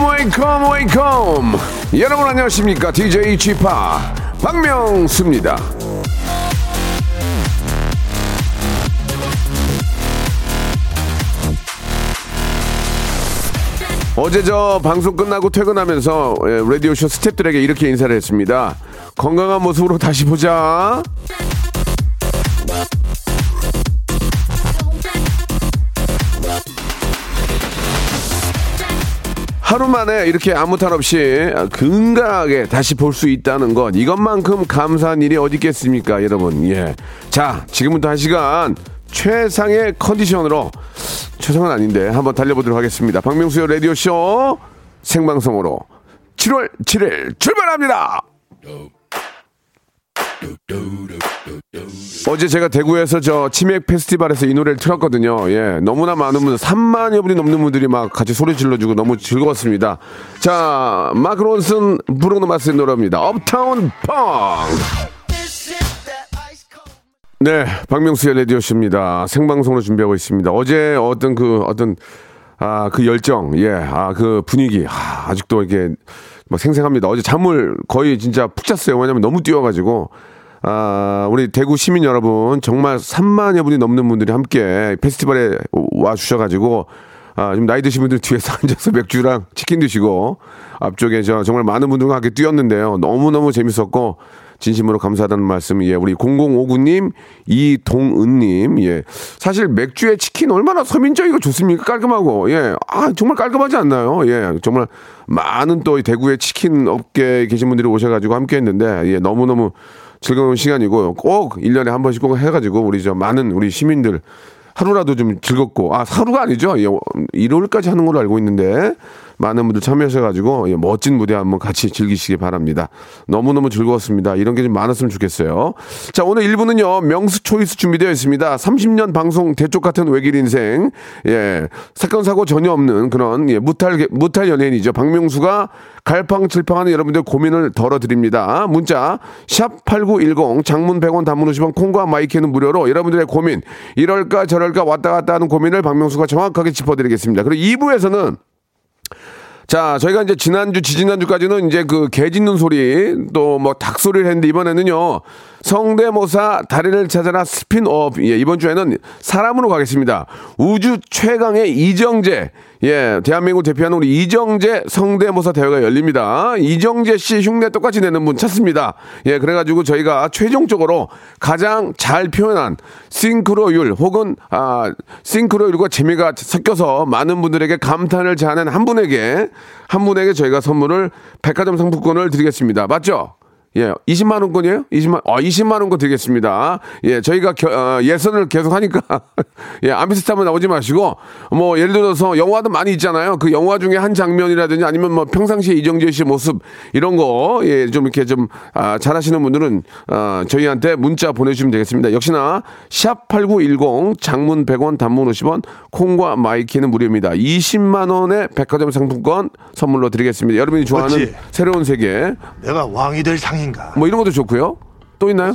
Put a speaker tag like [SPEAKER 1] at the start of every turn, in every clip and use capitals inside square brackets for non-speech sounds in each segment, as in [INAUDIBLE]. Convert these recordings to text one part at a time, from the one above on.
[SPEAKER 1] Wake up wake up 여러분 안녕하십니까? DJ p 박명수입니다. 어제 저 방송 끝나고 퇴근하면서 예, 라디오쇼 스탭들에게 이렇게 인사를 했습니다. 건강한 모습으로 다시 보자 하루 만에 이렇게 아무 탈 없이 건강하게 다시 볼 수 있다는 것 이것만큼 감사한 일이 어디 있겠습니까 여러분? 예. 자 지금부터 한 시간 최상의 컨디션으로 최상은 아닌데 한번 달려보도록 하겠습니다. 박명수의 라디오 쇼 생방송으로 7월 7일 출발합니다 어제 제가 대구에서 저 치맥 페스티벌에서 이 노래를 틀었거든요. 예. 너무나 많은 분들, 3만여 분이 넘는 분들이 막 같이 소리 질러주고 너무 즐거웠습니다. 자, 마크 론슨 브루노 마스의 노래입니다. 업타운 펑! 네, 박명수의 라디오쇼입니다. 생방송으로 준비하고 있습니다. 어제 어떤 그, 어떤, 아, 그 열정, 예, 아, 그 분위기, 아, 아직도 이게 막 생생합니다. 어제 잠을 거의 진짜 푹 잤어요. 왜냐면 너무 뛰어가지고. 아, 우리 대구 시민 여러분, 정말 3만여 분이 넘는 분들이 함께 페스티벌에 와 주셔가지고, 아, 지금 나이 드신 분들 뒤에서 [LAUGHS] 앉아서 맥주랑 치킨 드시고, 앞쪽에 저 정말 많은 분들과 함께 뛰었는데요. 너무너무 재밌었고, 진심으로 감사하다는 말씀, 예, 우리 0059님, 이동은님, 예. 사실 맥주에 치킨 얼마나 서민적이고 좋습니까? 깔끔하고, 예. 아, 정말 깔끔하지 않나요? 예. 정말 많은 또이 대구의 치킨 업계에 계신 분들이 오셔가지고 함께 했는데, 예, 너무너무 즐거운 시간이고, 꼭 1년에 한 번씩 꼭 해가지고, 우리 저 많은 우리 시민들, 하루라도 좀 즐겁고, 아, 하루가 아니죠. 예, 일요일까지 하는 걸로 알고 있는데, 많은 분들 참여하셔가지고, 예, 멋진 무대 한번 같이 즐기시기 바랍니다. 너무너무 즐거웠습니다. 이런 게 좀 많았으면 좋겠어요. 자, 오늘 1부는요, 명수 초이스 준비되어 있습니다. 30년 방송 대쪽 같은 외길 인생, 예, 사건, 사고 전혀 없는 그런, 예, 무탈, 무탈 연예인이죠. 박명수가 갈팡질팡하는 여러분들 고민을 덜어드립니다. 문자, 샵8910, 장문 100원, 단문 50원, 콩과 마이크는 무료로 여러분들의 고민, 이럴까 저럴까 왔다 갔다 하는 고민을 박명수가 정확하게 짚어드리겠습니다. 그리고 2부에서는 자, 저희가 이제 지난주, 지지난주까지는 이제 그 개 짖는 소리, 또 뭐 닭 소리를 했는데 이번에는요, 성대모사 달인을 찾아라 스핀업. 예, 이번 주에는 사람으로 가겠습니다. 우주 최강의 이정재. 예, 대한민국 대표하는 우리 이정재 성대모사 대회가 열립니다. 이정재 씨 흉내 똑같이 내는 분 찾습니다. 예, 그래가지고 저희가 최종적으로 가장 잘 표현한 싱크로율 혹은, 아, 싱크로율과 재미가 섞여서 많은 분들에게 감탄을 자하는 한 분에게, 한 분에게 저희가 선물을 백화점 상품권을 드리겠습니다. 맞죠? 예, 20만 원권이에요? 20만, 어, 20만 원권 드리겠습니다. 예, 저희가 겨, 어, 예선을 계속 하니까, [LAUGHS] 예, 안 비슷하면 나오지 마시고, 뭐, 예를 들어서 영화도 많이 있잖아요. 그 영화 중에 한 장면이라든지 아니면 뭐 평상시에 이정재 씨 모습, 이런 거, 예, 좀 이렇게 좀, 아, 잘하시는 분들은, 아, 저희한테 문자 보내주시면 되겠습니다. 역시나, 샵 8910, 장문 100원, 단문 50원, 콩과 my K는 무료입니다. 20만 원의 백화점 상품권 선물로 드리겠습니다. 여러분이 좋아하는
[SPEAKER 2] 맞지?
[SPEAKER 1] 새로운 세계,
[SPEAKER 2] 내가 왕이 될 상 인가?
[SPEAKER 1] 뭐 이런 것도 좋고요. 또 있나요?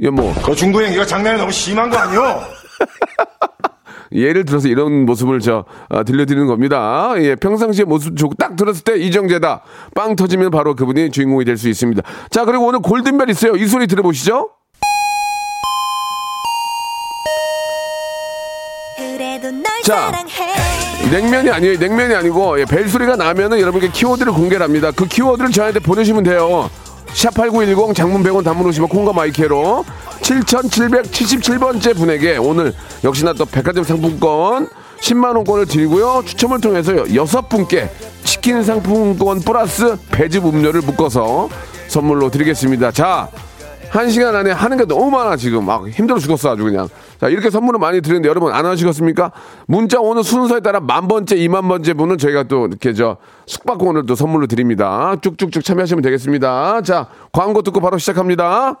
[SPEAKER 1] 예, 뭐
[SPEAKER 2] 그 중구 형 이거 장난이 너무 심한 거 아니오? [LAUGHS]
[SPEAKER 1] 예를 들어서 이런 모습을 저 아, 들려드리는 겁니다. 예, 평상시에 모습 좋고 딱 들었을 때 이정재다. 빵 터지면 바로 그분이 주인공이 될 수 있습니다. 자, 그리고 오늘 골든벨 있어요. 이 소리 들어보시죠. 자.
[SPEAKER 3] 사랑해
[SPEAKER 1] 냉면이 아니에요. 냉면이 아니고 예, 벨 소리가 나면은 여러분께 키워드를 공개를 합니다. 그 키워드를 저한테 보내시면 돼요. 샵8910 장문 100원 단문 50원 콩과 마이케로 7777번째 분에게 오늘 역시나 또 백화점 상품권 10만원권을 드리고요. 추첨을 통해서 여섯 분께 치킨 상품권 플러스 배즙 음료를 묶어서 선물로 드리겠습니다. 자, 한 시간 안에 하는 게 너무 많아 지금. 막 힘들어 죽었어 아주 그냥. 자 이렇게 선물을 많이 드리는데 여러분 안 하시겠습니까? 문자 오는 순서에 따라 만 번째 이만 번째 분은 저희가 또 이렇게 저 숙박권을 또 선물로 드립니다. 쭉쭉쭉 참여하시면 되겠습니다. 자 광고 듣고 바로 시작합니다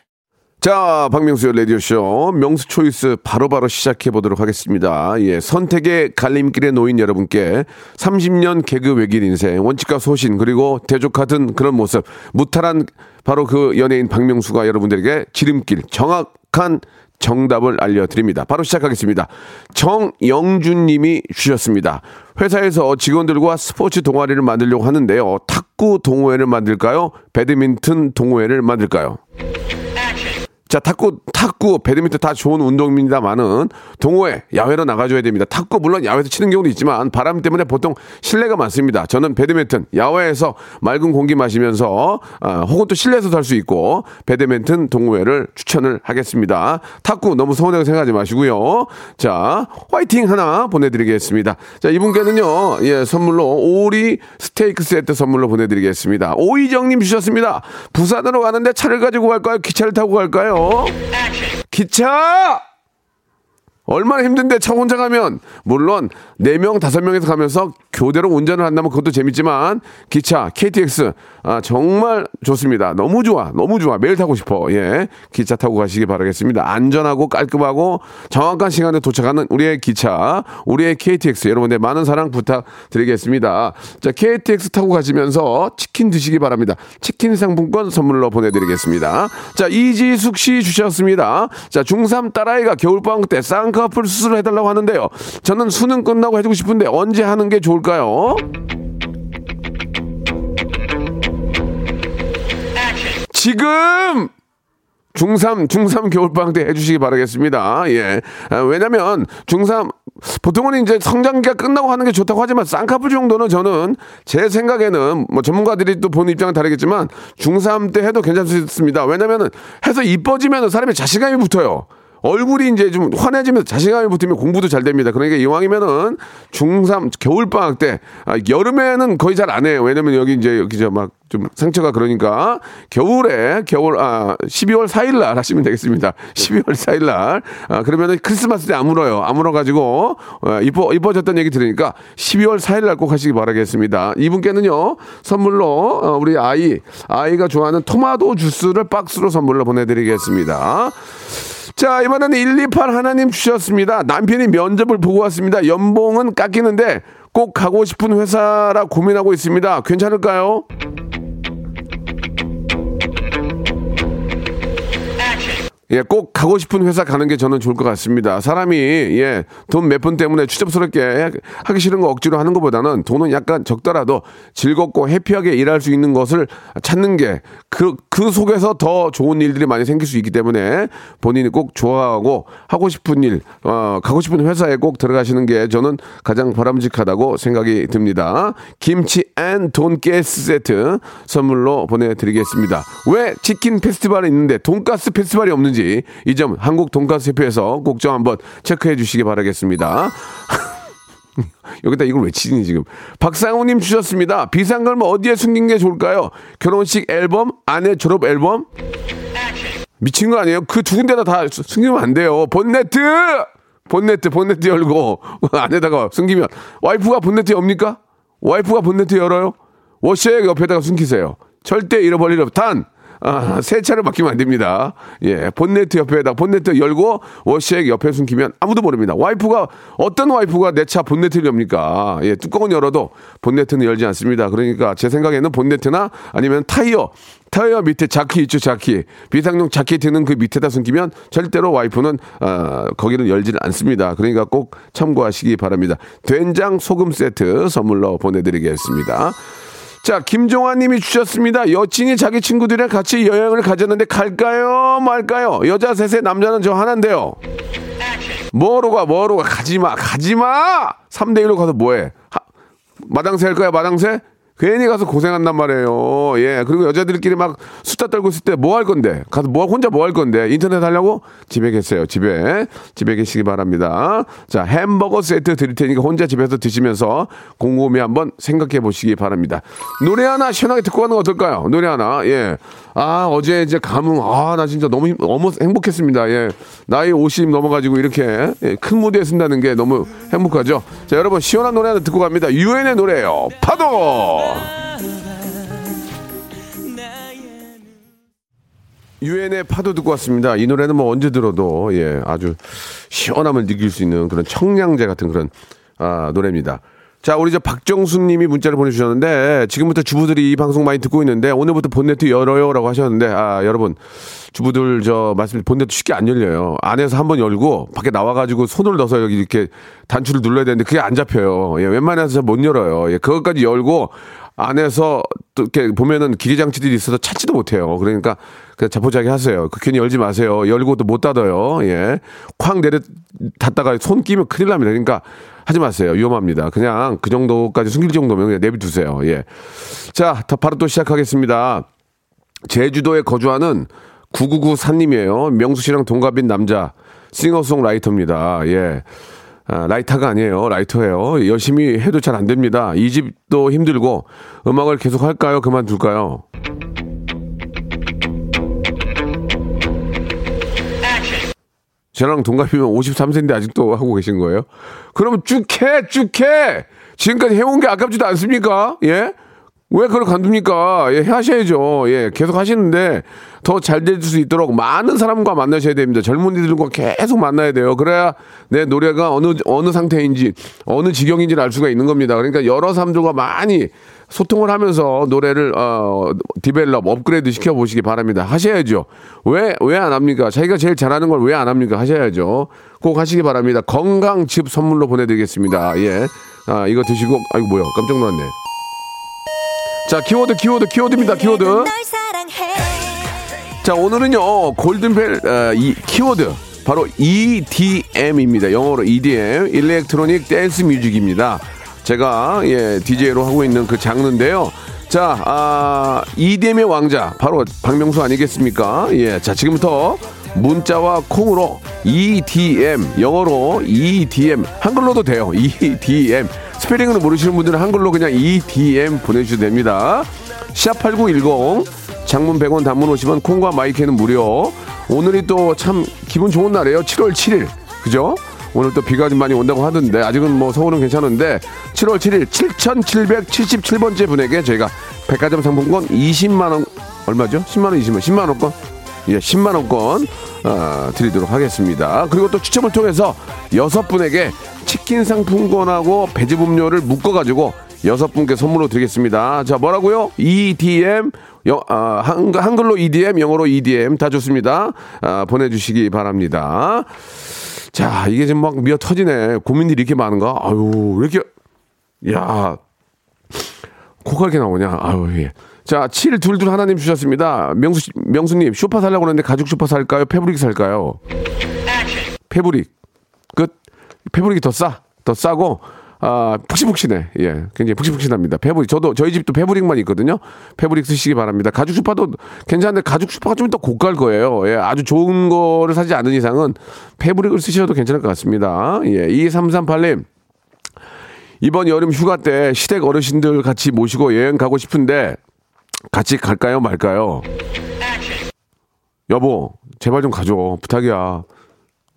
[SPEAKER 1] 자, 박명수의 라디오쇼 명수 초이스 바로 바로 시작해 보도록 하겠습니다. 예, 선택의 갈림길에 놓인 여러분께 30년 개그 외길 인생, 원칙과 소신, 그리고 대족 같은 그런 모습, 무탈한 바로 그 연예인 박명수가 여러분들에게 지름길, 정확한 정답을 알려드립니다. 바로 시작하겠습니다. 정영준 님이 주셨습니다. 회사에서 직원들과 스포츠 동아리를 만들려고 하는데요. 탁구 동호회를 만들까요? 배드민턴 동호회를 만들까요? 자, 탁구, 탁구, 배드민턴 다 좋은 운동입니다만은 동호회, 야외로 나가줘야 됩니다. 탁구 물론 야외에서 치는 경우도 있지만 바람 때문에 보통 실내가 많습니다. 저는 배드민턴, 야외에서 맑은 공기 마시면서 아, 혹은 또 실내에서도 할 수 있고 배드민턴 동호회를 추천을 하겠습니다. 탁구 너무 서운하게 생각하지 마시고요. 자, 화이팅 하나 보내드리겠습니다. 자, 이분께는요, 예, 선물로 오리 스테이크 세트 선물로 보내드리겠습니다. 오이정님 주셨습니다. 부산으로 가는데 차를 가지고 갈까요? 기차를 타고 갈까요? 기차! 얼마나 힘든데 차 혼자 가면 물론 4명, 5명에서 가면서 교대로 운전을 한다면 그것도 재밌지만 기차, KTX 아, 정말 좋습니다. 너무 좋아. 너무 좋아. 매일 타고 싶어. 예. 기차 타고 가시기 바라겠습니다. 안전하고 깔끔하고 정확한 시간에 도착하는 우리의 기차, 우리의 KTX 여러분들 많은 사랑 부탁드리겠습니다. 자, KTX 타고 가시면서 치킨 드시기 바랍니다. 치킨 상품권 선물로 보내드리겠습니다. 자, 이지숙 씨 주셨습니다. 자, 중3 딸아이가 겨울방학 때 쌍꺼풀 수술을 해달라고 하는데요. 저는 수능 끝나고 해주고 싶은데 언제 하는 게 좋을까요? 지금 중3, 중3 겨울방학 때 해주시기 바라겠습니다. 예. 아, 왜냐면, 중3, 보통은 이제 성장기가 끝나고 하는 게 좋다고 하지만, 쌍꺼풀 정도는 저는 제 생각에는 뭐 전문가들이 또 보는 입장은 다르겠지만, 중3 때 해도 괜찮습니다. 왜냐면은 해서 이뻐지면 사람이 자신감이 붙어요. 얼굴이 이제 좀 환해지면서 자신감이 붙으면 공부도 잘 됩니다. 그러니까 이왕이면은 중3 겨울방학 때, 아, 여름에는 거의 잘 안 해요. 왜냐면 여기 이제 여기 저막 좀 상처가 그러니까 겨울에 겨울 아 12월 4일 날 하시면 되겠습니다. 12월 4일 날 아, 그러면은 크리스마스 때 아물어요. 아물어 가지고 어, 이뻐 이뻐졌다는 얘기 들으니까 12월 4일 날 꼭 하시기 바라겠습니다. 이분께는요 선물로 어, 우리 아이 아이가 좋아하는 토마토 주스를 박스로 선물로 보내 드리겠습니다. 자, 이번에는 128 하나님 주셨습니다. 남편이 면접을 보고 왔습니다. 연봉은 깎이는데 꼭 가고 싶은 회사라 고민하고 있습니다. 괜찮을까요? 예, 꼭 가고 싶은 회사 가는 게 저는 좋을 것 같습니다. 사람이, 예, 돈 몇 푼 때문에 추접스럽게 하기 싫은 거 억지로 하는 것보다는 돈은 약간 적더라도 즐겁고 happy하게 일할 수 있는 것을 찾는 게 그, 그 속에서 더 좋은 일들이 많이 생길 수 있기 때문에 본인이 꼭 좋아하고 하고 싶은 일, 어, 가고 싶은 회사에 꼭 들어가시는 게 저는 가장 바람직하다고 생각이 듭니다. 김치 and 돈가스 세트 선물로 보내드리겠습니다. 왜 치킨 페스티벌이 있는데 돈가스 페스티벌이 없는지 이 점 한국 돈가스 협회에서 꼭 좀 한번 체크해 주시기 바라겠습니다. [LAUGHS] 여기다 이걸 왜 치니 지금? 박상우님 주셨습니다. 비상금을 어디에 숨긴 게 좋을까요? 결혼식 앨범, 아내 졸업 앨범? 미친 거 아니에요? 그 두 군데다 다 수- 숨기면 안 돼요. 본네트! 본네트, 본네트 열고 [LAUGHS] 안에다가 숨기면 와이프가 본네트 엽니까? 와이프가 본네트 열어요? 워시액 옆에다가 숨기세요. 절대 잃어버릴 일 없. 단 아, 세차를 맡기면 안 됩니다. 예, 본네트 옆에다 본네트 열고 워시액 옆에 숨기면 아무도 모릅니다. 와이프가 어떤 와이프가 내 차 본네트를 엽니까? 예, 뚜껑은 열어도 본네트는 열지 않습니다. 그러니까 제 생각에는 본네트나 아니면 타이어 타이어 밑에 자키 있죠, 자키. 비상용 자키 있는 그 밑에다 숨기면 절대로 와이프는 어, 거기는 열지는 않습니다. 그러니까 꼭 참고하시기 바랍니다. 된장 소금 세트 선물로 보내드리겠습니다. 자, 김종환 님이 주셨습니다. 여친이 자기 친구들이랑 같이 여행을 가졌는데 갈까요? 말까요? 여자 셋에 남자는 저 하나인데요. 뭐로 가, 뭐로 가? 가지 마, 가지 마! 3대1로 가서 뭐해? 하- 마당새 할 거야, 마당새? 괜히 가서 고생한단 말이에요. 예. 그리고 여자들끼리 막 수다 떨고 있을 때 뭐 할 건데? 가서 뭐, 혼자 뭐 할 건데? 인터넷 하려고? 집에 계세요. 집에. 집에 계시기 바랍니다. 자, 햄버거 세트 드릴 테니까 혼자 집에서 드시면서 곰곰이 한번 생각해 보시기 바랍니다. 노래 하나 시원하게 듣고 가는 거 어떨까요? 노래 하나. 예. 아, 어제 이제 감흥. 아, 나 진짜 너무, 힘- 너무 행복했습니다. 예. 나이 50 넘어가지고 이렇게 예, 큰 무대에 쓴다는 게 너무 행복하죠. 자, 여러분, 시원한 노래 하나 듣고 갑니다. 유엔의 노래예요 파도! 유엔의 파도 듣고 왔습니다. 이 노래는 뭐 언제 들어도 예 아주 시원함을 느낄 수 있는 그런 청량제 같은 그런 아, 노래입니다. 자, 우리 저 박정수님이 문자를 보내주셨는데 지금부터 주부들이 이 방송 많이 듣고 있는데 오늘부터 본네트 열어요라고 하셨는데 아 여러분 주부들 저 말씀 본네트 쉽게 안 열려요. 안에서 한번 열고 밖에 나와가지고 손을 넣어서 여기 이렇게 단추를 눌러야 되는데 그게 안 잡혀요. 예, 웬만해서 잘 못 열어요. 예, 그것까지 열고 안에서 또 이렇게 보면은 기계 장치들이 있어서 찾지도 못해요. 그러니까 그냥 자포자기 하세요. 그 괜히 열지 마세요. 열고 또 못 닫아요. 예. 쾅 내려 닫다가 손 끼면 큰일 납니다. 그러니까 하지 마세요. 위험합니다. 그냥 그 정도까지 숨길 정도면 그냥 내비두세요. 예. 자, 더 바로 또 시작하겠습니다. 제주도에 거주하는 999 산님이에요. 명수 씨랑 동갑인 남자 싱어송라이터입니다. 예. 아, 라이터가 아니에요. 라이터예요. 열심히 해도 잘 안 됩니다. 이 집도 힘들고 음악을 계속 할까요? 그만둘까요? 저랑 동갑이면 53세인데 아직도 하고 계신 거예요? 그러면 쭉 해, 쭉 해! 지금까지 해온 게 아깝지도 않습니까? 예? 왜 그걸 관둡니까? 예, 하셔야죠. 예, 계속 하시는데 더 잘 될 수 있도록 많은 사람과 만나셔야 됩니다. 젊은이들과 계속 만나야 돼요. 그래야 내 노래가 어느, 어느 상태인지, 어느 지경인지를 알 수가 있는 겁니다. 그러니까 여러 사람들과 많이 소통을 하면서 노래를, 어, develop, 업그레이드 시켜보시기 바랍니다. 하셔야죠. 왜, 왜 안 합니까? 자기가 제일 잘하는 걸 왜 안 합니까? 하셔야죠. 꼭 하시기 바랍니다. 건강즙 선물로 보내드리겠습니다. 예. 아, 이거 드시고, 아이고, 뭐야. 깜짝 놀랐네. 자, 키워드, 키워드, 키워드입니다. 키워드. 자, 오늘은요, 골든벨, 어, 이 키워드. 바로 EDM입니다. 영어로 EDM. electronic dance music입니다. 제가, 예, DJ로 하고 있는 그 장르인데요. 자, 아, EDM의 왕자. 바로 박명수 아니겠습니까? 예. 자, 지금부터 문자와 콩으로 EDM. 영어로 EDM. 한글로도 돼요. EDM. 스펠링을 모르시는 분들은 한글로 그냥 EDM 보내주셔도 됩니다. 샵8910 장문 100원 단문 50원 콩과 마이크는 무료 오늘이 또 참 기분 좋은 날이에요 7월 7일 그죠? 오늘 또 비가 좀 많이 온다고 하던데 아직은 뭐 서울은 괜찮은데 7월 7일 7777번째 분에게 저희가 백화점 상품권 20만 원 얼마죠? 10만 원 20만 10만 원권 예, 10만 원권 어, 드리도록 하겠습니다 그리고 또 추첨을 통해서 여섯 분에게 치킨 상품권하고 배즙 음료를 묶어가지고 여섯 분께 선물로 드리겠습니다. 자, 뭐라고요? EDM, 영, 아, 한, 한글로 EDM, 영어로 EDM 다 좋습니다. 아, 보내주시기 바랍니다. 자, 이게 지금 막 미어 터지네. 고민들이 이렇게 많은가? 아유, 왜 이렇게, 야, 코가 이렇게 나오냐? 아유, 예. 자, 722 하나님 주셨습니다. 명수, 씨- 명수님, 쇼파 살려고 그러는데 가죽 쇼파 살까요? fabric 살까요? fabric. 끝. fabric이 더 싸. 더 싸고, 아, 푹신푹신해. 예. 굉장히 푹신푹신합니다. fabric. 저도, 저희 집도 fabric만 있거든요. fabric 쓰시기 바랍니다. 가죽 쇼파도 괜찮은데 가죽 쇼파가 좀 더 고가일 거예요. 예. 아주 좋은 거를 사지 않은 이상은 fabric을 쓰셔도 괜찮을 것 같습니다. 예. 2338님. 이번 여름 휴가 때 시댁 어르신들 같이 모시고 여행 가고 싶은데 같이 갈까요 말까요? 여보, 제발 좀 가줘. 부탁이야.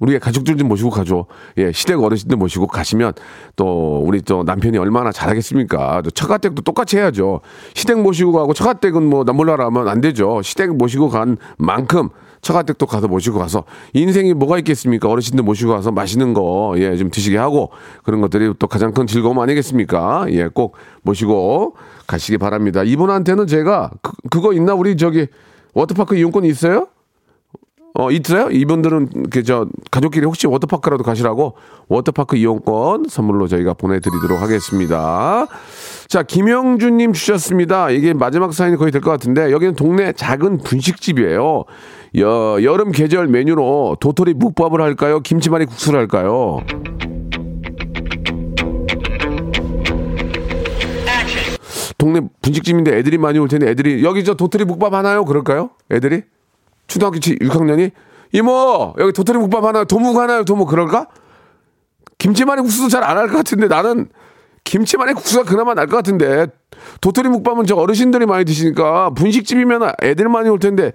[SPEAKER 1] 우리 가족들 좀 모시고 가죠. 예, 시댁 어르신들 모시고 가시면 또 우리 또 남편이 얼마나 잘하겠습니까? 또 처가댁도 똑같이 해야죠. 시댁 모시고 가고 처가댁은 뭐 남몰라라 하면 안 되죠. 시댁 모시고 간 만큼 처가댁도 가서 모시고 가서 인생이 뭐가 있겠습니까? 어르신들 모시고 가서 맛있는 거, 예, 좀 드시게 하고 그런 것들이 또 가장 큰 즐거움 아니겠습니까? 예, 꼭 모시고 가시기 바랍니다. 이분한테는 제가 그, 그거 있나? 우리 저기 워터파크 이용권 있어요? 어, 있어요? 이분들은 그저 가족끼리 혹시 워터파크라도 가시라고 워터파크 이용권 선물로 저희가 보내드리도록 하겠습니다. 자, 김영준님 주셨습니다. 이게 마지막 사연이 거의 될 것 같은데 여기는 동네 작은 분식집이에요. 여, 여름 계절 메뉴로 도토리 묵밥을 할까요? 김치말이 국수를 할까요? 동네 분식집인데 애들이 많이 올 텐데 애들이 여기 저 도토리 묵밥 하나요? 그럴까요? 애들이 초등학교 6학년이 이모 여기 도토리 묵밥 하나요? 도묵 하나요? 도묵 그럴까? 김치말이 국수도 잘 안 할 것 같은데 나는 김치말이 국수가 그나마 날 것 같은데 도토리 묵밥은 저 어르신들이 많이 드시니까 분식집이면 애들 많이 올 텐데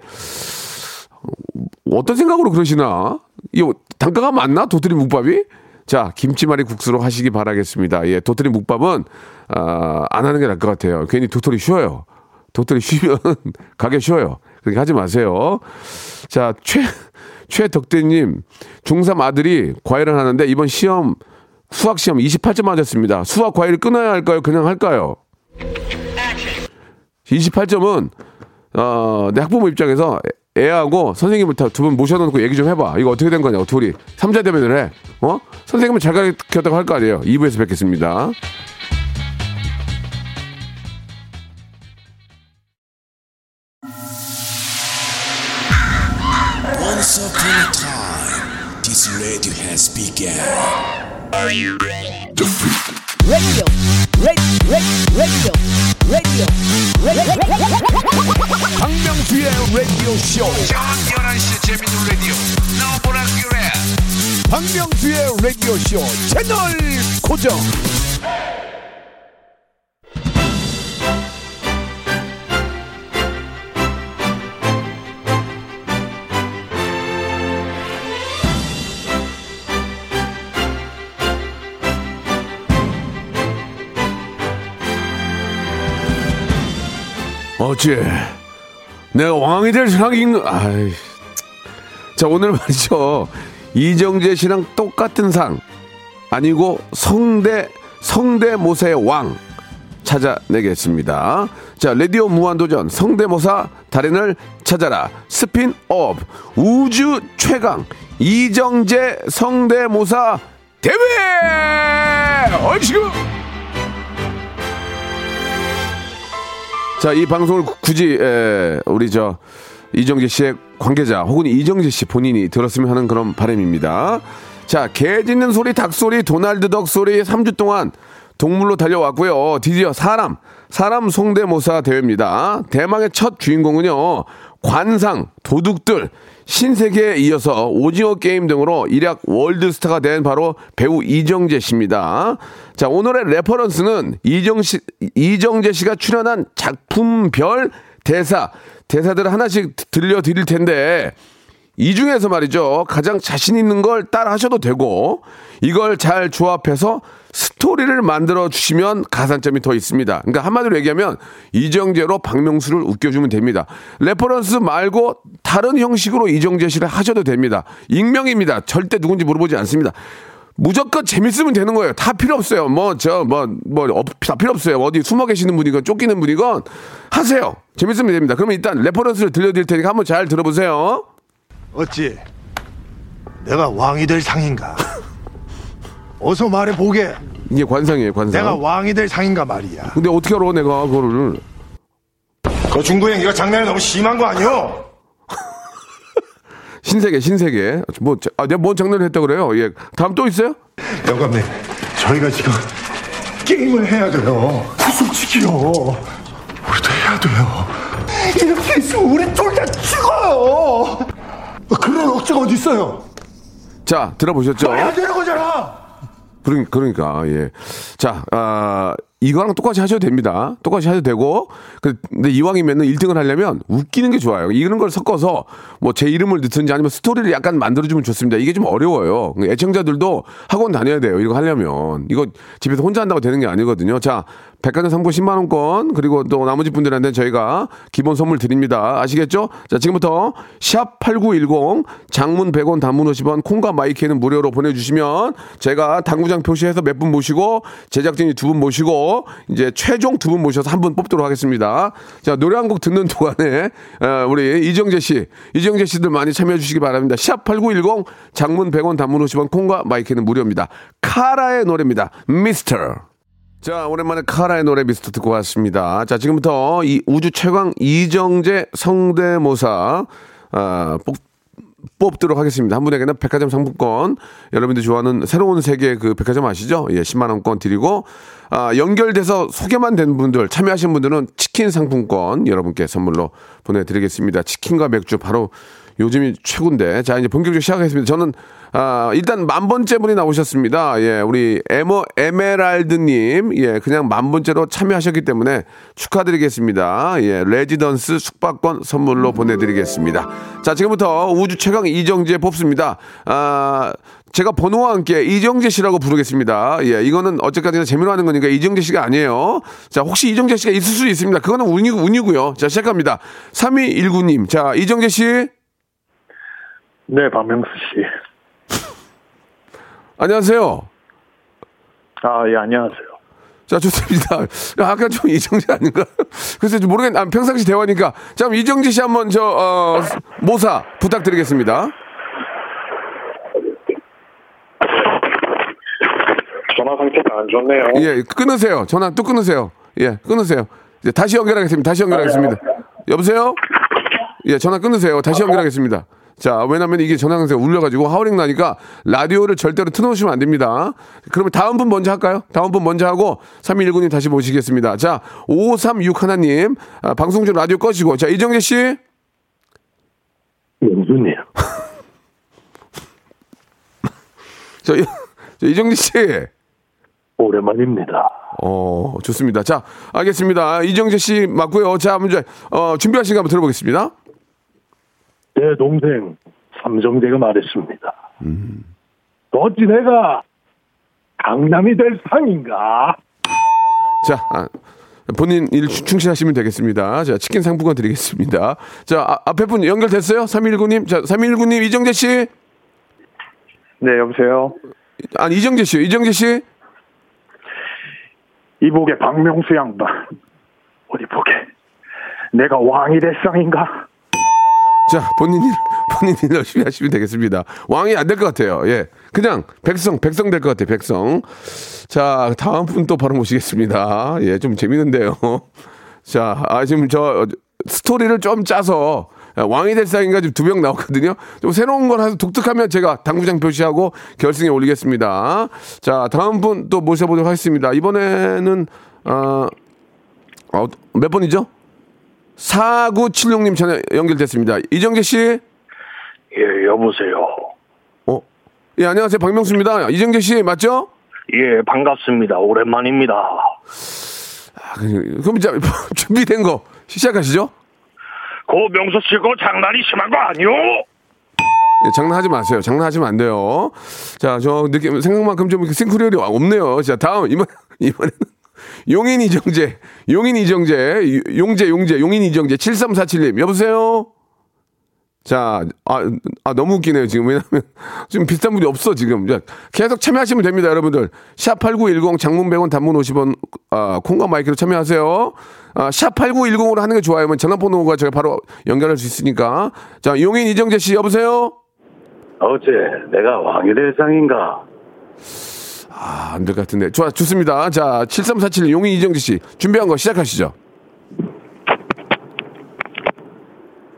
[SPEAKER 1] 어떤 생각으로 그러시나? 이 단가가 맞나? 도토리 묵밥이? 자, 김치말이 국수로 하시기 바라겠습니다. 예, 도토리 묵밥은, 아, 안 하는 게 나을 것 같아요. 괜히 도토리 쉬어요. 도토리 쉬면 [LAUGHS] 가게 쉬어요. 그렇게 하지 마세요. 자, 최, 최덕대님, 중3 아들이 과외를 하는데 이번 시험, 수학시험 28점 맞았습니다. 수학 과외를 끊어야 할까요? 그냥 할까요? 28점은, 어, 내 학부모 입장에서 애하고 선생님을 두 분 모셔놓고 얘기 좀 해봐. 이거 어떻게 된 거냐고, 둘이. 삼자 대면을 해. 어? 선생님은 잘 가르쳤다고 할 거 아니에요. 2부에서 뵙겠습니다.
[SPEAKER 4] Once upon a time, this radio has begun.
[SPEAKER 5] radio, radio, radio, radio.
[SPEAKER 6] 박명수의 라디오 쇼.
[SPEAKER 7] 저녁 11시 재밌는 라디오 너보라 그래
[SPEAKER 6] 박명수의 라디오 쇼 채널 고정.
[SPEAKER 1] 어째? 내가 왕이 될 상인 아이 자 오늘 말이죠. 이정재 씨랑 똑같은 상 아니고 성대 성대모사의 왕 찾아내겠습니다. 자 라디오 무한도전 성대모사 달인을 찾아라. 스핀업 우주 최강 이정재 성대모사 대회! 얼씨구 자, 이 방송을 굳이 에, 우리 저 이정재 씨의 관계자 혹은 이정재 씨 본인이 들었으면 하는 그런 바람입니다. 자, 개 짖는 소리, 닭 소리, 도날드 덕 소리 3주 동안 동물로 달려왔고요. 드디어 사람, 사람 성대모사 대회입니다. 대망의 첫 주인공은요. 관상, 도둑들, 신세계에 이어서 오징어 게임 등으로 일약 월드스타가 된 바로 배우 이정재 씨입니다. 자, 오늘의 reference는 이정 씨, 이정재 씨가 출연한 작품별 대사, 대사들을 하나씩 들려드릴 텐데, 이 중에서 말이죠. 가장 자신 있는 걸 따라 하셔도 되고, 이걸 잘 조합해서 스토리를 만들어 주시면 가산점이 더 있습니다. 그러니까 한마디로 얘기하면 이정재로 박명수를 웃겨주면 됩니다. reference 말고 다른 형식으로 이정재 씨를 하셔도 됩니다. 익명입니다. 절대 누군지 물어보지 않습니다. 무조건 재밌으면 되는 거예요. 다 필요 없어요. 뭐, 저, 뭐, 뭐, 다 필요 없어요. 어디 숨어 계시는 분이건 쫓기는 분이건 하세요. 재밌으면 됩니다. 그러면 일단 reference를 들려드릴 테니까 한번 잘 들어보세요.
[SPEAKER 2] 어찌 내가 왕이 될 상인가? [LAUGHS] 어서 말해 보게.
[SPEAKER 1] 이게 관상이에요, 관상.
[SPEAKER 2] 내가 왕이 될 상인가 말이야.
[SPEAKER 1] 근데 어떻게 알아, 내가 그거를.
[SPEAKER 2] 그 중구 형 이거 장난이 너무 심한 거 아니오? [LAUGHS]
[SPEAKER 1] 신세계, 신세계. 뭐, 자- 아, 내가 뭔 장난을 했다 그래요? 예. 다음 또 있어요?
[SPEAKER 2] 영감님, 저희가 지금 게임을 해야 돼요. 솔직히요. 우리도 해야 돼요. 이렇게 있으면 우리 둘 다 죽어요. 그런 억지가 어디 있어요?
[SPEAKER 1] 자, 들어보셨죠?
[SPEAKER 2] 해야 되는 거잖아.
[SPEAKER 1] 그러, 그러니까, 예. 자, 아, 이거랑 똑같이 하셔도 됩니다. 똑같이 하셔도 되고. 그, 근데 이왕이면은 1등을 하려면 웃기는 게 좋아요. 이런 걸 섞어서 뭐 제 이름을 넣든지 아니면 스토리를 약간 만들어주면 좋습니다. 이게 좀 어려워요. 애청자들도 학원 다녀야 돼요. 이거 하려면. 이거 집에서 혼자 한다고 되는 게 아니거든요. 자, 백화점 상품 10만 원권, 그리고 또 나머지 분들한테 저희가 기본 선물 드립니다. 아시겠죠? 자, 지금부터 샵 8910 장문 100원 단문 50원 콩과 마이크는 무료로 보내 주시면 제가 당구장 표시해서 몇 분 모시고 제작진이 두 분 모시고 이제 최종 두 분 모셔서 한 분 뽑도록 하겠습니다. 자, 노래 한 곡 듣는 동안에 어, 우리 이정재 씨, 이정재 씨들 많이 참여해 주시기 바랍니다. 샵 8910 장문 100원 단문 50원 콩과 마이크는 무료입니다. 카라의 노래입니다. 미스터. 자, 오랜만에 카라의 노래 미스터 듣고 왔습니다. 자, 지금부터 이 우주 최강 이정재 성대모사, 아, 뽑, 뽑도록 하겠습니다. 한 분에게는 백화점 상품권, 여러분들이 좋아하는 새로운 세계 그 백화점 아시죠? 예, 10만원권 드리고, 아, 연결돼서 소개만 된 분들, 참여하신 분들은 치킨 상품권 여러분께 선물로 보내드리겠습니다. 치킨과 맥주 바로 요즘이 최고인데. 자, 이제 본격적으로 시작하겠습니다. 저는, 아, 일단 만 번째 분이 나오셨습니다. 예, 우리 에머, 에메랄드님. 예, 그냥 만 번째로 참여하셨기 때문에 축하드리겠습니다. 예, 레지던스 숙박권 선물로 보내드리겠습니다. 자, 지금부터 우주 최강 이정재 뽑습니다. 아, 제가 번호와 함께 이정재 씨라고 부르겠습니다. 예, 이거는 어쨌까지나 재미로 하는 거니까 이정재 씨가 아니에요. 자, 혹시 이정재 씨가 있을 수 있습니다. 그거는 운이, 운이고요. 자, 시작합니다. 3219님. 자, 이정재 씨.
[SPEAKER 8] 네, 박명수 씨. [LAUGHS]
[SPEAKER 1] 안녕하세요.
[SPEAKER 8] 아, 예, 안녕하세요.
[SPEAKER 1] 자, 좋습니다. 아까 좀 이정재 아닌가? [LAUGHS] 글쎄, 좀 모르겠, 아, 평상시 대화니까. 자, 그럼 이정재 씨 한번 저, 어, 모사 부탁드리겠습니다.
[SPEAKER 8] 전화 상태가 안 좋네요.
[SPEAKER 1] 예, 끊으세요. 전화 또 끊으세요. 예, 끊으세요. 이제 다시 연결하겠습니다. 다시 연결하겠습니다. 여보세요? 예, 전화 끊으세요. 다시 연결하겠습니다. 자, 왜냐면 이게 전화 상태가 울려가지고 하우링 나니까 라디오를 절대로 틀어놓으시면 안 됩니다. 그러면 다음 분 먼저 할까요? 다음 분 먼저 하고 3119님 다시 모시겠습니다. 자, 5361 하나님, 아, 방송 중 라디오 꺼시고. 자, 이정재 씨.
[SPEAKER 8] 명수님. [LAUGHS]
[SPEAKER 1] 저, 이- 저 이정재 씨.
[SPEAKER 8] 오랜만입니다.
[SPEAKER 1] 어, 좋습니다. 자, 알겠습니다. 이정재 씨 맞고요. 자, 먼저, 어, 준비하신 거 한번 들어보겠습니다.
[SPEAKER 8] 제 동생 삼정재가 말했습니다. 어찌 내가 강남이 될 상인가?
[SPEAKER 1] 자, 아, 본인 일 충- 충실하시면 되겠습니다. 자, 치킨 상품권 드리겠습니다. 자, 아, 앞에 분 연결됐어요? 3119님. 자, 3119님, 이정재 씨.
[SPEAKER 8] 네, 여보세요.
[SPEAKER 1] 아니, 이정재 씨. 이정재 씨.
[SPEAKER 8] 이복의 박명수 양반. 어디 보게. 내가 왕이 될 상인가?
[SPEAKER 1] 자, 본인 일, 본인 일 열심히 하시면 되겠습니다. 왕이 안 될 것 같아요. 예. 그냥 백성, 백성 될 것 같아요. 백성. 자, 다음 분 또 바로 모시겠습니다. 예, 좀 재밌는데요. [LAUGHS] 자, 아, 지금 저 스토리를 좀 짜서 왕이 될 상인가 지금 두 명 나왔거든요. 좀 새로운 걸 해서 독특하면 제가 당구장 표시하고 결승에 올리겠습니다. 자, 다음 분 또 모셔보도록 하겠습니다. 이번에는, 어, 어, 몇 번이죠? 4976님 전화 연결됐습니다. 이정재 씨?
[SPEAKER 8] 예, 여보세요.
[SPEAKER 1] 어? 예, 안녕하세요. 박명수입니다. 이정재 씨, 맞죠?
[SPEAKER 8] 예, 반갑습니다. 오랜만입니다.
[SPEAKER 1] 아, 그- 그럼 이제 [LAUGHS] 준비된 거 시작하시죠?
[SPEAKER 8] 그 명수 씨, 그 장난이 심한 거 아니요?
[SPEAKER 1] 예, 장난하지 마세요. 장난하시면 안 돼요. 자, 저 느낌, 생각만큼 좀 싱크리얼이 없네요. 자, 다음, 이번, [LAUGHS] 이번에는 용인 이정재, 용인 이정재, 용재, 용재, 용인 이정재, 7347님, 여보세요? 자, 아, 아, 너무 웃기네요, 지금. 왜냐면, 지금 비슷한 분이 없어, 지금. 자, 계속 참여하시면 됩니다, 여러분들. 샵8910 장문 100원 단문 50원, 아, 콩과 마이크로 참여하세요. 아, 샵8910으로 하는 게 좋아요. 뭐 전화번호가 제가 바로 연결할 수 있으니까. 자, 용인 이정재 씨, 여보세요?
[SPEAKER 8] 어제 내가 왕이 될 상인가?
[SPEAKER 1] 아, 안 될 것 같은데. 좋아, 좋습니다. 자, 7347 용인 이정재 씨. 준비한 거 시작하시죠.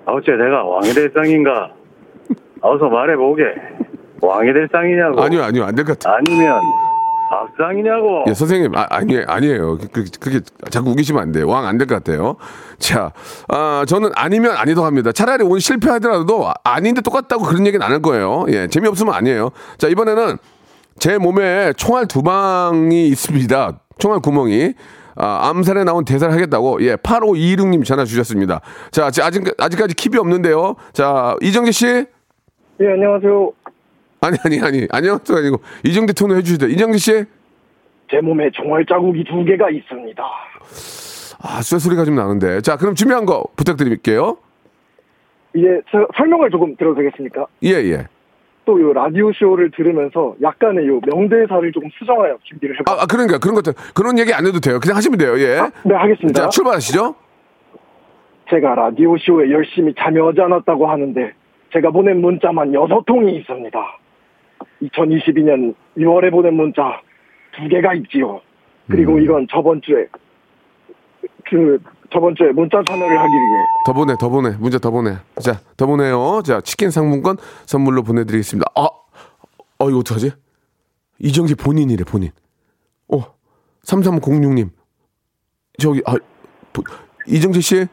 [SPEAKER 8] 어째 내가 왕이 될 상인가? 어서 말해보게. 왕이 될 상이냐고?
[SPEAKER 1] 아니요, 아니요, 안 될 것 같아요.
[SPEAKER 8] 아니면 밥상이냐고?
[SPEAKER 1] 예, 선생님, 아, 아니, 아니에요. 그, 그, 그게 자꾸 우기시면 안 돼요. 왕 안 될 것 같아요. 자, 아, 저는 아니면 아니도 합니다. 차라리 오늘 실패하더라도 아- 아닌데 똑같다고 그런 얘기는 안 할 거예요. 예, 재미없으면 아니에요. 자, 이번에는 제 몸에 총알 두 방이 있습니다. 총알 구멍이. 아, 암살에 나온 대사를 하겠다고, 예, 8526님 전화 주셨습니다. 자, 지- 아직, 아직까지 킵이 없는데요. 자, 이정재 씨?
[SPEAKER 8] 예, 안녕하세요.
[SPEAKER 1] 아니, 아니, 아니, 안녕하세요. 아니고, 이정재 톤으로 해주시죠. 이정재 씨?
[SPEAKER 8] 제 몸에 총알 자국이 두 개가 있습니다.
[SPEAKER 1] 아, 쇠소리가 좀 나는데. 자, 그럼 준비한 거 부탁드릴게요.
[SPEAKER 9] 이제 저- 설명을 조금 드려도 되겠습니까?
[SPEAKER 1] 예, 예.
[SPEAKER 9] 또 요 라디오 쇼를 들으면서 약간의 요 명대사를 조금 수정하여 준비를 해봤
[SPEAKER 1] 아, 아, 그러니까 그런 것들 그런 얘기 안 해도 돼요. 그냥 하시면 돼요. 예.
[SPEAKER 9] 네, 하겠습니다.
[SPEAKER 1] 자, 출발하시죠.
[SPEAKER 9] 제가 라디오 쇼에 열심히 참여하지 않았다고 하는데 제가 보낸 문자만 여섯 통이 있습니다. 2022년 6월에 보낸 문자 두 개가 있지요. 그리고
[SPEAKER 1] 음.
[SPEAKER 9] 이건 저번 주에 그 저번 주에 문자 참여를 하기 위해
[SPEAKER 1] 더 보내, 더 보내. 문자 더 보내. 자, 더 보내요. 자, 치킨 상품권 선물로 보내드리겠습니다. 아, 어, 이거 어떡하지? 이정재 본인이래, 본인. 어, 3306님. 저기, 아, 보- 이정재 씨?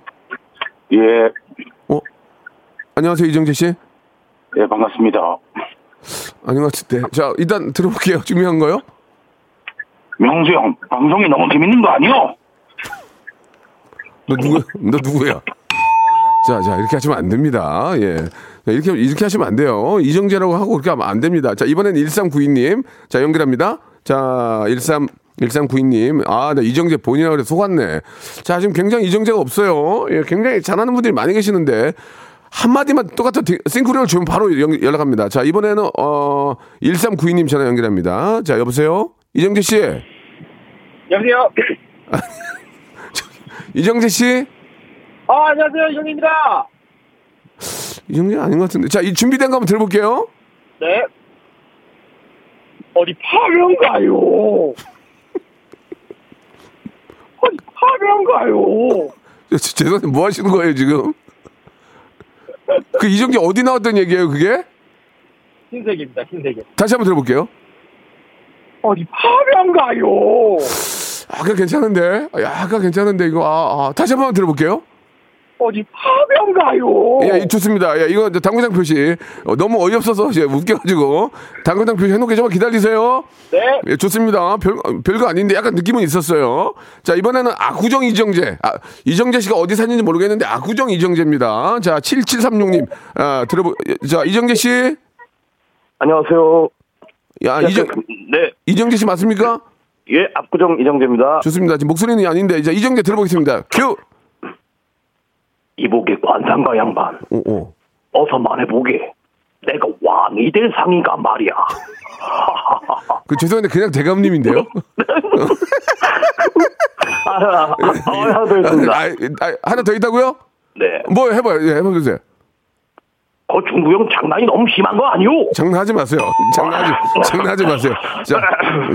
[SPEAKER 8] 예,
[SPEAKER 1] 어, 안녕하세요, 이정재 씨?
[SPEAKER 8] 예, 반갑습니다.
[SPEAKER 1] 아닌 것 같은데. 자, 일단 들어볼게요. 준비한 거요?
[SPEAKER 8] 명수 형, 방송이 너무 재밌는 거 아니요?
[SPEAKER 1] 너 누구, 너 누구야? 자, 자, 이렇게 하시면 안 됩니다. 예. 자, 이렇게, 이렇게 하시면 안 돼요. 이정재라고 하고 그렇게 하면 안 됩니다. 자, 이번엔 1392님. 자, 연결합니다. 자, 13, 1392님. 아, 나 이정재 본이라고 그래서 속았네. 자, 지금 굉장히 이정재가 없어요. 예, 굉장히 잘하는 분들이 많이 계시는데. 한마디만 똑같은 디- 싱크로를 주면 바로 연, 연락합니다. 자, 이번에는, 어, 1392님 전화 연결합니다. 자, 여보세요? 이정재 씨?
[SPEAKER 9] 여보세요 [LAUGHS]
[SPEAKER 1] 이정재 씨?
[SPEAKER 9] 아 안녕하세요 이정입니다
[SPEAKER 1] 이정재 아닌 것 같은데. 자, 이 준비된 거 한번 들어볼게요.
[SPEAKER 9] 네 어디 파면 가요 어디 파면 가요
[SPEAKER 1] 저, 죄송한데 뭐 하시는 거예요 지금? 그 이정재 어디 나왔던 얘기예요 그게?
[SPEAKER 9] 흰색입니다 흰색이
[SPEAKER 1] 다시 한번 들어볼게요.
[SPEAKER 9] 어디 파면 가요
[SPEAKER 1] 아까 괜찮은데, 아, 아까 괜찮은데 이거 아, 아, 다시 한 번 들어볼게요.
[SPEAKER 9] 어디 파면가요
[SPEAKER 1] 예, 좋습니다. 예, 이거 당구장 표시 어, 너무 어이없어서 이제 웃겨가지고 당구장 표시 해놓게 좀 기다리세요.
[SPEAKER 9] 네
[SPEAKER 1] 예, 좋습니다. 별, 별거 아닌데 약간 느낌은 있었어요. 자, 이번에는 아구정 이정재. 아, 이정재 씨가 어디 사는지 모르겠는데 아구정 이정재입니다. 자, 7736님. 아, 들어보, 자, 이정재 씨.
[SPEAKER 8] 안녕하세요.
[SPEAKER 1] 야, 이정,
[SPEAKER 8] 네,
[SPEAKER 1] 이정재 씨 맞습니까?
[SPEAKER 8] 예, 압구정 이정재입니다.
[SPEAKER 1] 좋습니다. 지금 목소리는 아닌데 이제 이정재 들어보겠습니다. 큐.
[SPEAKER 8] 이보게 관상가 양반,
[SPEAKER 1] 오, 오.
[SPEAKER 8] 어서 말해보게. 내가 왕이 될 상인가 말이야.
[SPEAKER 1] 그 죄송한데 그냥 대감님인데요.
[SPEAKER 8] 아, 하나 더 있습니다.
[SPEAKER 1] 아, 아, 하나 더 있다고요?
[SPEAKER 8] 네.
[SPEAKER 1] 뭐 해봐요. 예, 해보세요.
[SPEAKER 8] 그 중구 형 장난이 너무 심한 거 아니오?
[SPEAKER 1] 장난하지 마세요. 장난하지, [LAUGHS] 장난하지 마세요. 자,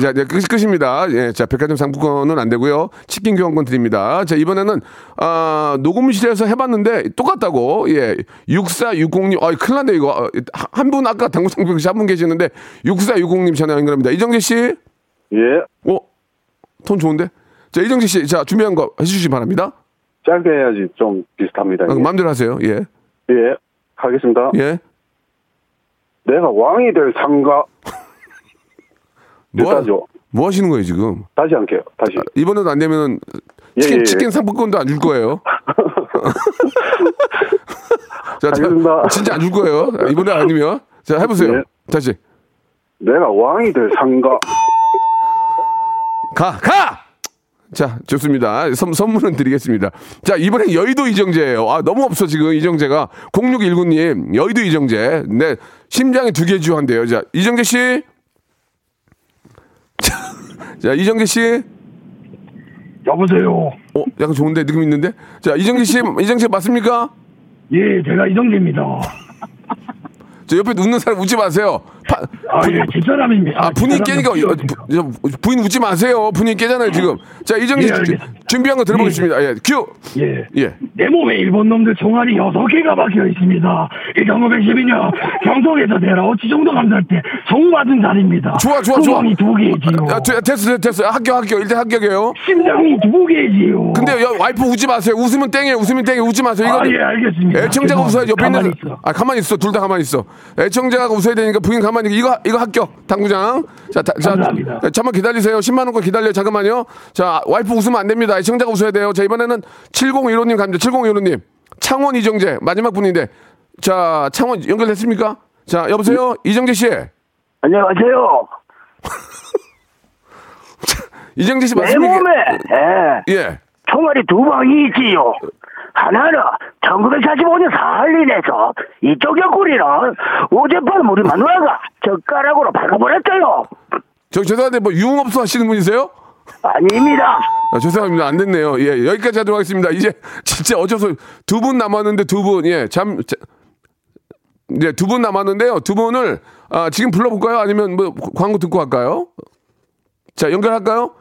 [SPEAKER 1] 자, 네, 끝, 끝입니다. 예, 자, 백화점 상품권은 안 되고요. 치킨 교환권 드립니다. 자, 이번에는, 아, 녹음실에서 해봤는데 똑같다고. 예, 6460님, 아, 큰일 났네, 이거. 한분 아까 당구상품 한분 계시는데, 6460님 전화 연결합니다. 이정재 씨?
[SPEAKER 8] 예.
[SPEAKER 1] 어? 톤 좋은데? 자, 이정재 씨, 자, 준비한 거 해주시기 바랍니다.
[SPEAKER 8] 짧게 해야지 좀 비슷합니다.
[SPEAKER 1] 아, 마음대로 하세요. 예.
[SPEAKER 8] 예. 하겠습니다.
[SPEAKER 1] 예.
[SPEAKER 8] 내가 왕이 될 상가.
[SPEAKER 1] 뭐, 하-? 뭐 하시는 거예요, 지금?
[SPEAKER 8] 다시 할게요. 다시.
[SPEAKER 1] 이번에도 안 되면은
[SPEAKER 8] 예,
[SPEAKER 1] 치킨,
[SPEAKER 8] 예, 예.
[SPEAKER 1] 치킨 상품권도 안 줄 거예요. [LAUGHS] 자, 자,
[SPEAKER 8] 알겠습니다.
[SPEAKER 1] 진짜 안 줄 거예요. 이번에 아니면 자 해보세요.
[SPEAKER 8] 예.
[SPEAKER 1] 다시
[SPEAKER 8] 내가 왕이 될 상가.
[SPEAKER 1] 가 가. 자 좋습니다. 선, 선물은 드리겠습니다. 자 이번엔 여의도 이정재예요. 아 너무 없어 지금 이정재가 0619님 여의도 이정재. 네 심장에 두 개 주한대요. 자 이정재 씨. 자, [LAUGHS] 자 이정재 씨.
[SPEAKER 9] 여보세요
[SPEAKER 1] 어 약간 좋은데 느낌 있는데. 자 이정재 씨 이정재 맞습니까?
[SPEAKER 9] 예 제가 이정재입니다
[SPEAKER 1] 저 옆에 웃는 사람 웃지 마세요. 파- 분-
[SPEAKER 9] 아예 집사람입니다
[SPEAKER 1] 아, 분위기 깨니까 어, 부, 저, 부인 웃지 마세요. 분위기 깨잖아요, 지금. 자, 이정재
[SPEAKER 9] 예.
[SPEAKER 1] 준비한 거 들어보겠습니다. 예, 큐.
[SPEAKER 9] 예.
[SPEAKER 1] 예.
[SPEAKER 9] 내 몸에 일본 놈들 총알이 여섯 개가 박혀 있습니다. 이 1912년 경통에서 내려오치 정도 감사할 때총 맞은 자리입니다.
[SPEAKER 1] 좋아, 좋아, 좋아.
[SPEAKER 9] 두 개지요.
[SPEAKER 1] 야, 되- 됐어, 됐어. 합격, 합격. 일단 합격이에요.
[SPEAKER 9] 심장이 두 개지요.
[SPEAKER 1] 근데 여, 와이프 웃지 마세요. 웃으면 땡이에요. 웃으면 땡이에요. 웃지 마세요. 이거
[SPEAKER 9] 아, 예, 알겠습니다.
[SPEAKER 1] 애청자가 웃어야지. 옆에 있는.
[SPEAKER 9] 있어.
[SPEAKER 1] 아, 가만히 있어. 둘 다 가만히 있어. 애청자가 웃어야 되니까 부인 가만히 있어. 이거, 이거 합격. 당구장. 자, 다, 자,
[SPEAKER 9] 감사합니다.
[SPEAKER 1] 자, 잠깐만 기다리세요. 10만 원권 기다려요. 잠깐만요. 자, 와이프 웃으면 안 됩니다. 애청자가 웃어야 돼요. 자, 이번에는 7015님 갑니다. 7015님. 창원 이정재. 마지막 분인데. 자, 창원 연결됐습니까? 자, 여보세요? 이정재 씨.
[SPEAKER 8] 안녕하세요. [LAUGHS]
[SPEAKER 1] 이정재
[SPEAKER 8] 씨내
[SPEAKER 1] 맞습니까?
[SPEAKER 8] 몸에 예,
[SPEAKER 1] 예.
[SPEAKER 8] 총알이 두 방이 있지요. 하나는 1945년 사할린에서 이쪽 옆구리는 어젯밤 우리 마누라가 젓가락으로 박아버렸어요.
[SPEAKER 1] 저 죄송한데 뭐 유흥업소 하시는 분이세요?
[SPEAKER 8] 아닙니다.
[SPEAKER 1] 아, 죄송합니다. 안 됐네요. 예, 여기까지 하도록 하겠습니다. 이제 진짜 어쩌서 두 분 남았는데 두 분, 예, 잠, 자, 네, 두분 남았는데요. 두 분을, 아, 지금 불러볼까요? 아니면 뭐 광고 듣고 할까요? 자, 연결할까요?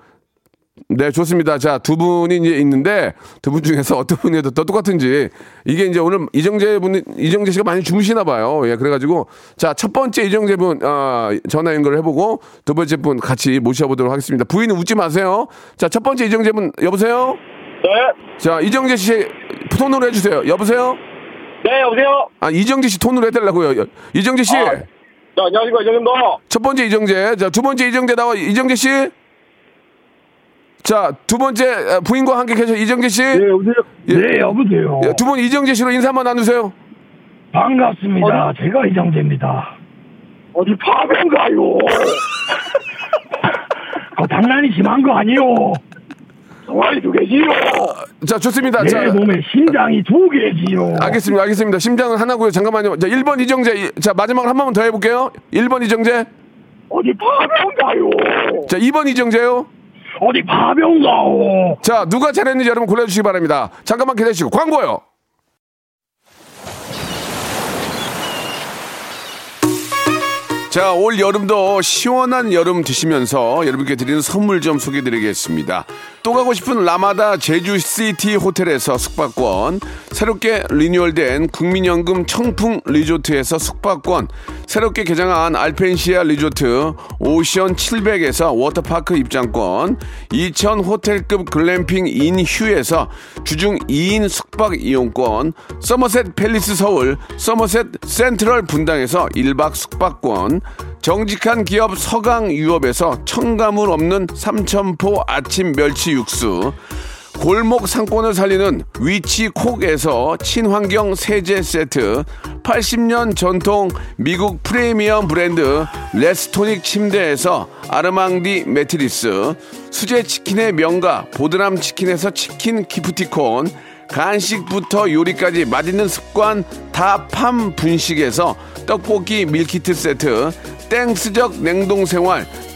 [SPEAKER 1] 네, 좋습니다. 자, 두 분이 이제 있는데 두 분 중에서 [LAUGHS] 어떤 분이 더 똑같은지 이게 이제 오늘 이정재 분, 이정재 씨가 많이 주무시나 봐요. 예, 그래가지고 자, 첫 번째 이정재 분, 아, 전화 연결을 해보고 두 번째 분 같이 모셔보도록 하겠습니다. 부인은 웃지 마세요. 자, 첫 번째 이정재 분, 여보세요?
[SPEAKER 8] 네.
[SPEAKER 1] 자, 이정재 씨 톤으로 해주세요. 여보세요?
[SPEAKER 8] 네, 여보세요?
[SPEAKER 1] 아, 이정재 씨 톤으로 해달라고요. 여- 이정재 씨.
[SPEAKER 8] 아. 자, 안녕하십니까, 이정입니다.
[SPEAKER 1] 첫 번째 이정재. 자, 두 번째 이정재 나와. 이정재 씨. 자, 두 번째 아, 부인과 함께 계셔 이정재 씨.
[SPEAKER 9] 네, 여보세요?
[SPEAKER 1] 예.
[SPEAKER 9] 네, 여보세요?
[SPEAKER 1] 예, 두분 이정재 씨로 인사 한번 나누세요.
[SPEAKER 9] 반갑습니다. 제가 이정재입니다. 어디 파병가요? [LAUGHS] 그 장난이 심한 거 아니요? 정말 두 개지요?
[SPEAKER 1] 자, 좋습니다.
[SPEAKER 9] 내
[SPEAKER 1] 자,
[SPEAKER 9] 몸에 심장이 두 개지요?
[SPEAKER 1] 알겠습니다. 알겠습니다. 심장은 하나고요. 잠깐만요. 자, 1번 이정재. 이- 자, 마지막으로 한 번만 더 해 볼게요. 1번 이정재.
[SPEAKER 9] 어디 파병가요?
[SPEAKER 1] 자, 2번 이정재요.
[SPEAKER 9] 어디 파병가요?
[SPEAKER 1] 자, 누가 잘했는지 여러분 골라주시기 바랍니다. 잠깐만 기다리시고. 광고요. 자, 올 여름도 시원한 여름 드시면서 여러분께 드리는 선물 좀 소개해 드리겠습니다. 또 가고 싶은 라마다 제주시티 호텔에서 숙박권, 새롭게 리뉴얼된 국민연금 청풍 리조트에서 숙박권, 새롭게 개장한 알펜시아 리조트 오션 700에서 워터파크 입장권, 2000 호텔급 글램핑 인 휴에서 주중 2인 숙박 이용권, 서머셋 팰리스 서울, 서머셋 센트럴 분당에서 1박 숙박권, 정직한 기업 서강유업에서 첨가물 없는 삼천포 아침 멸치 육수, 골목 상권을 살리는 위치콕에서 친환경 세제 세트, 80년 전통 미국 프리미엄 브랜드 레스토닉 침대에서 아르망디 매트리스, 수제 치킨의 명가 보드람 치킨에서 치킨 기프티콘, 간식부터 요리까지 맛있는 습관 다팜 분식에서 떡볶이 밀키트 세트, 땡스적 냉동 생활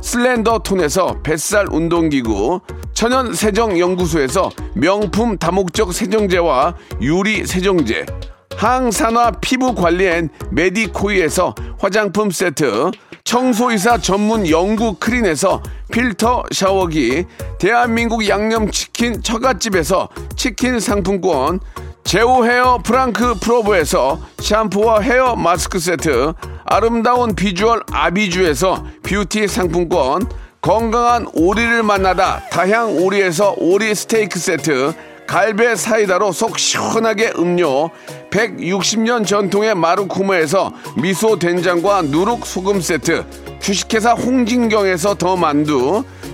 [SPEAKER 1] 슬렌더 톤에서 뱃살 운동기구, 천연 세정 연구소에서 명품 다목적 세정제와 유리 세정제, 항산화 피부 관리엔 메디코이에서 화장품 세트, 청소이사 전문 영구 크린에서 필터 샤워기, 대한민국 양념치킨 처갓집에서 치킨 상품권, 제오 헤어 프랑크 프로브에서 샴푸와 헤어 마스크 세트, 아름다운 비주얼 아비주에서 뷰티 상품권, 건강한 오리를 만나다 다향 오리에서 오리 스테이크 세트, 갈배 사이다로 속 시원하게 음료, 160년 전통의 마루코메에서 미소 된장과 누룩 소금 세트, 주식회사 홍진경에서 더 만두,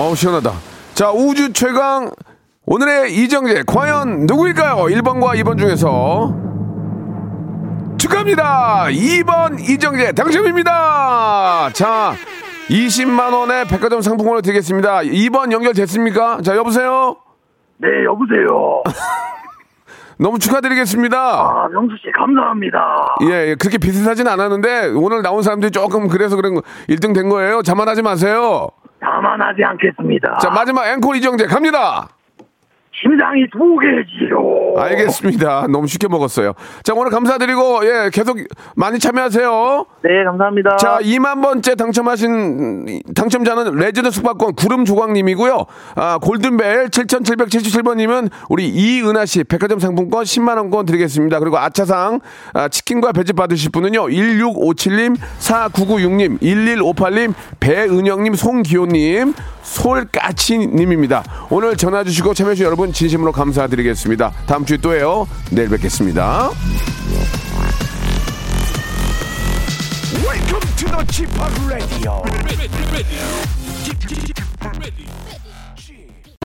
[SPEAKER 1] 어우 시원하다. 자 우주 최강 오늘의 이정재 과연 누구일까요? 1번과 2번 중에서 축하합니다. 2번 이정재 당첨입니다. 자 20만 원의 백화점 상품권을 드리겠습니다. 2번 연결됐습니까? 자 여보세요.
[SPEAKER 9] 네, 여보세요? [LAUGHS]
[SPEAKER 1] 너무 축하드리겠습니다.
[SPEAKER 9] 아, 명수 씨, 감사합니다.
[SPEAKER 1] 예, 예, 그렇게 비슷하진 않았는데 오늘 나온 사람들이 조금 그래서 그런 거 1등 된 거예요. 자만하지 마세요.
[SPEAKER 9] 자만하지 않겠습니다.
[SPEAKER 1] 자 마지막 앵콜 이정재 갑니다.
[SPEAKER 9] 심장이 두 개지요.
[SPEAKER 1] 알겠습니다. 너무 쉽게 먹었어요. 자, 오늘 감사드리고, 예, 계속 많이 참여하세요.
[SPEAKER 9] 네, 감사합니다.
[SPEAKER 1] 자, 2만 번째 당첨하신, 당첨자는 레지던스 숙박권 구름 조광님이고요. 아, 골든벨 7777번님은 우리 이은하 씨 백화점 상품권 10만원권 드리겠습니다. 그리고 아차상, 아, 치킨과 배즙 받으실 분은요, 1657님, 4996님, 1158님, 배은영님, 송기호님, 솔까치님입니다. 오늘 전화 주시고 참여해주신 여러분 여러분 진심으로 감사드리겠습니다. 다음 주에 또 해요. 내일 뵙겠습니다.
[SPEAKER 6] Welcome to the Chip Radio.
[SPEAKER 5] ready, ready, ready.